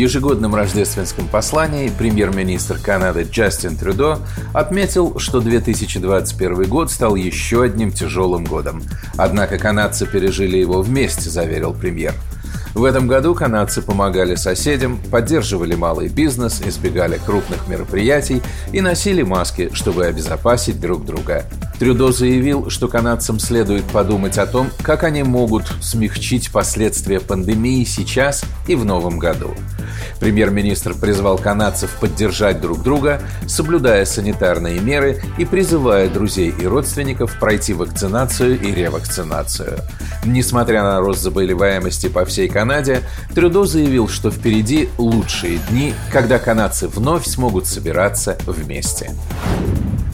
Ежегодном рождественском послании премьер-министр Канады Джастин Трюдо отметил, что 2021 год стал еще одним тяжелым годом. Однако канадцы пережили его вместе, заверил премьер. В этом году канадцы помогали соседям, поддерживали малый бизнес, избегали крупных мероприятий и носили маски, чтобы обезопасить друг друга. Трюдо заявил, что канадцам следует подумать о том, как они могут смягчить последствия пандемии сейчас и в новом году. Премьер-министр призвал канадцев поддержать друг друга, соблюдая санитарные меры и призывая друзей и родственников пройти вакцинацию и ревакцинацию. Несмотря на рост заболеваемости по всей Канаде, Трюдо заявил, что впереди лучшие дни, когда канадцы вновь смогут собираться вместе.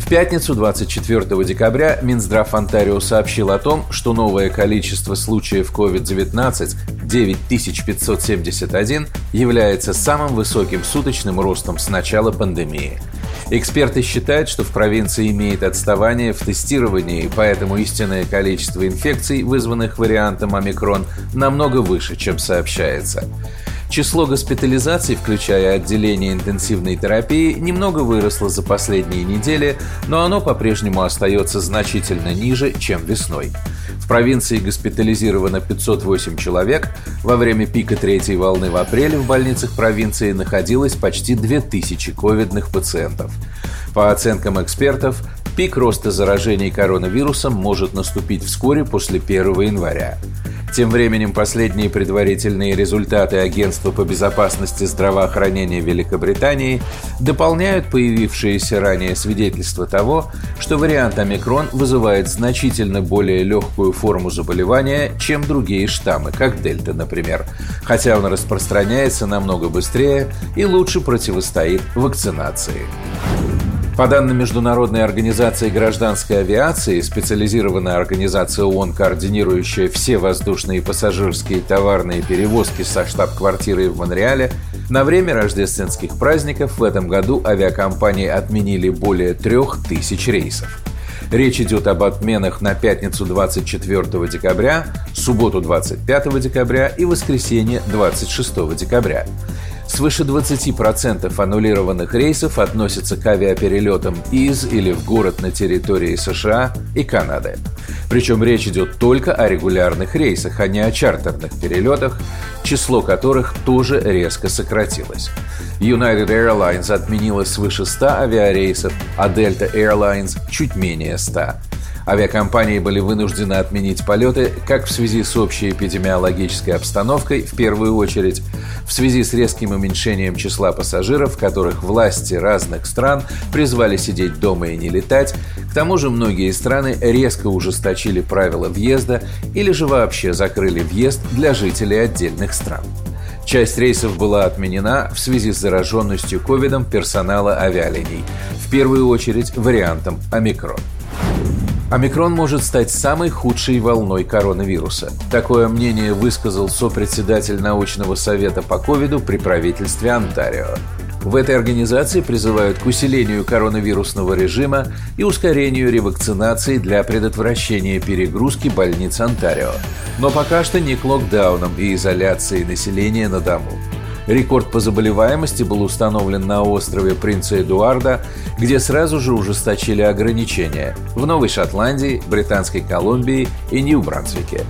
В пятницу 24 декабря Минздрав Онтарио сообщил о том, что новое количество случаев COVID-19 9571 является самым высоким суточным ростом с начала пандемии. Эксперты считают, что в провинции имеет отставание в тестировании, поэтому истинное количество инфекций, вызванных вариантом омикрон, намного выше, чем сообщается. Число госпитализаций, включая отделение интенсивной терапии, немного выросло за последние недели, но оно по-прежнему остается значительно ниже, чем весной. В провинции госпитализировано 508 человек. Во время пика третьей волны в апреле в больницах провинции находилось почти 2000 ковидных пациентов. По оценкам экспертов, пик роста заражений коронавирусом может наступить вскоре после 1 января. Тем временем последние предварительные результаты Агентства по безопасности здравоохранения Великобритании дополняют появившиеся ранее свидетельства того, что вариант омикрон вызывает значительно более легкую форму заболевания, чем другие штаммы, как дельта, например, хотя он распространяется намного быстрее и лучше противостоит вакцинации. По данным Международной организации гражданской авиации, специализированная организация ООН, координирующая все воздушные пассажирские и товарные перевозки со штаб-квартирой в Монреале, на время рождественских праздников в этом году авиакомпании отменили более трех тысяч рейсов. Речь идет об отменах на пятницу 24 декабря, субботу 25 декабря и воскресенье 26 декабря. Свыше 20% аннулированных рейсов относятся к авиаперелетам из или в город на территории США и Канады. Причем речь идет только о регулярных рейсах, а не о чартерных перелетах, число которых тоже резко сократилось. United Airlines отменила свыше 100 авиарейсов, а Delta Airlines чуть менее 100. Авиакомпании были вынуждены отменить полеты как в связи с общей эпидемиологической обстановкой, в первую очередь, в связи с резким уменьшением числа пассажиров, которых власти разных стран призвали сидеть дома и не летать, к тому же многие страны резко ужесточили правила въезда или же вообще закрыли въезд для жителей отдельных стран. Часть рейсов была отменена в связи с зараженностью ковидом персонала авиалиний, в первую очередь вариантом омикрон. Омикрон может стать самой худшей волной коронавируса. Такое мнение высказал сопредседатель научного совета по ковиду при правительстве Онтарио. В этой организации призывают к усилению коронавирусного режима и ускорению ревакцинации для предотвращения перегрузки больниц Онтарио. Но пока что не к локдауном и изоляции населения на дому. Рекорд по заболеваемости был установлен на острове Принца Эдуарда, где сразу же ужесточили ограничения в Новой Шотландии, Британской Колумбии и Нью-Брансвике.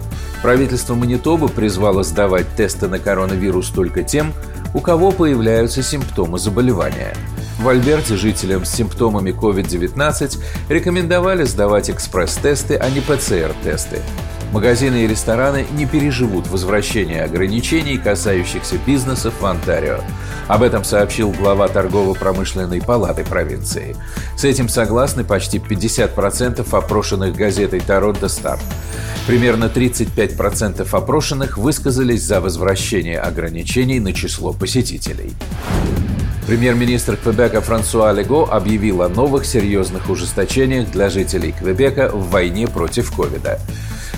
Правительство Манитобы призвало сдавать тесты на коронавирус только тем, у кого появляются симптомы заболевания. В Альберте жителям с симптомами COVID-19 рекомендовали сдавать экспресс-тесты, а не ПЦР-тесты. Магазины и рестораны не переживут возвращение ограничений, касающихся бизнесов в Онтарио. Об этом сообщил глава торгово-промышленной палаты провинции. С этим согласны почти 50% опрошенных газетой «Торонто Стар». Примерно 35% опрошенных высказались за возвращение ограничений на число посетителей. Премьер-министр Квебека Франсуа Лего объявил о новых серьезных ужесточениях для жителей Квебека в войне против ковида.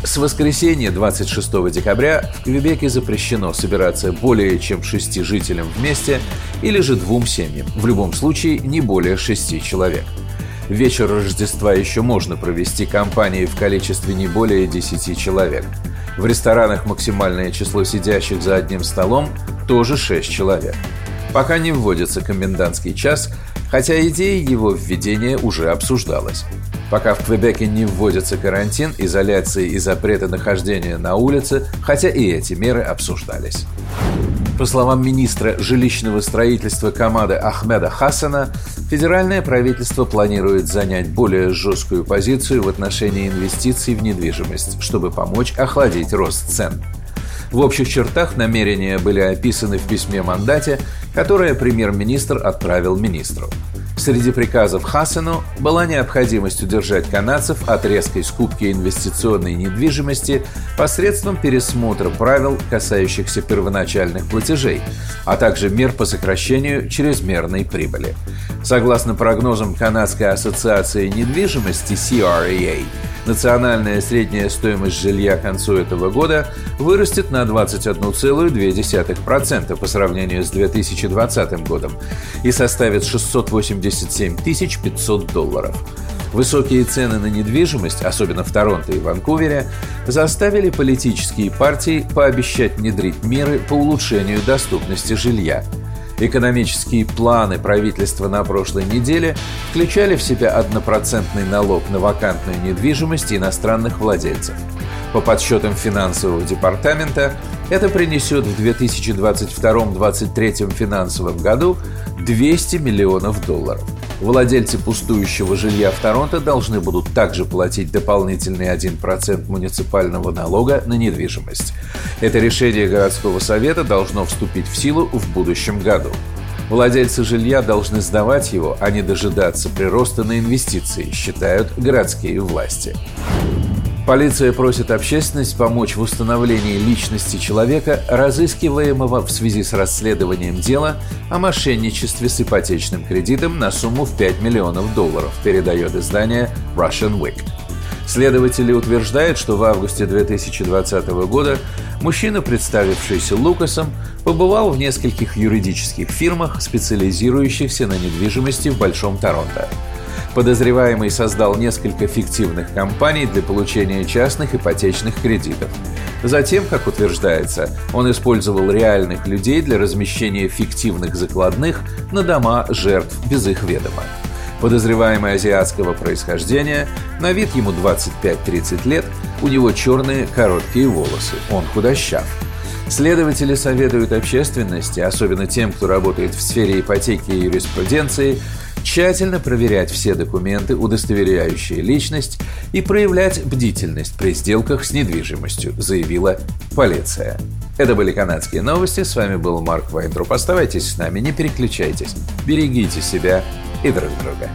С воскресенья 26 декабря в Квебеке запрещено собираться более чем шести жителям вместе или же двум семьям, в любом случае не более шести человек. Вечер Рождества еще можно провести компанией в количестве не более 10 человек. В ресторанах максимальное число сидящих за одним столом тоже 6 человек. Пока не вводится комендантский час, хотя идея его введения уже обсуждалась. Пока в Квебеке не вводится карантин, изоляции и запреты нахождения на улице, хотя и эти меры обсуждались. По словам министра жилищного строительства Камады Ахмеда Хасана, федеральное правительство планирует занять более жесткую позицию в отношении инвестиций в недвижимость, чтобы помочь охладить рост цен. В общих чертах намерения были описаны в письме-мандате, которое премьер-министр отправил министру. Среди приказов Хасану была необходимость удержать канадцев от резкой скупки инвестиционной недвижимости посредством пересмотра правил, касающихся первоначальных платежей, а также мер по сокращению чрезмерной прибыли. Согласно прогнозам Канадской ассоциации недвижимости CREA, национальная средняя стоимость жилья к концу этого года вырастет на 21,2% по сравнению с 2020 годом и составит 687 500 долларов. Высокие цены на недвижимость, особенно в Торонто и Ванкувере, заставили политические партии пообещать внедрить меры по улучшению доступности жилья – Экономические планы правительства на прошлой неделе включали в себя однопроцентный налог на вакантную недвижимость иностранных владельцев. По подсчетам финансового департамента, это принесет в 2022-2023 финансовом году 200 миллионов долларов. Владельцы пустующего жилья в Торонто должны будут также платить дополнительный 1% муниципального налога на недвижимость. Это решение городского совета должно вступить в силу в будущем году. Владельцы жилья должны сдавать его, а не дожидаться прироста на инвестиции, считают городские власти. Полиция просит общественность помочь в установлении личности человека, разыскиваемого в связи с расследованием дела о мошенничестве с ипотечным кредитом на сумму в 5 миллионов долларов, передает издание Russian Week. Следователи утверждают, что в августе 2020 года мужчина, представившийся Лукасом, побывал в нескольких юридических фирмах, специализирующихся на недвижимости в Большом Торонто – Подозреваемый создал несколько фиктивных компаний для получения частных ипотечных кредитов. Затем, как утверждается, он использовал реальных людей для размещения фиктивных закладных на дома жертв без их ведома. Подозреваемый азиатского происхождения, на вид ему 25-30 лет, у него черные короткие волосы, он худощав. Следователи советуют общественности, особенно тем, кто работает в сфере ипотеки и юриспруденции, тщательно проверять все документы, удостоверяющие личность, и проявлять бдительность при сделках с недвижимостью, заявила полиция. Это были канадские новости. С вами был Марк Вайнтруп. Оставайтесь с нами, не переключайтесь. Берегите себя и друг друга.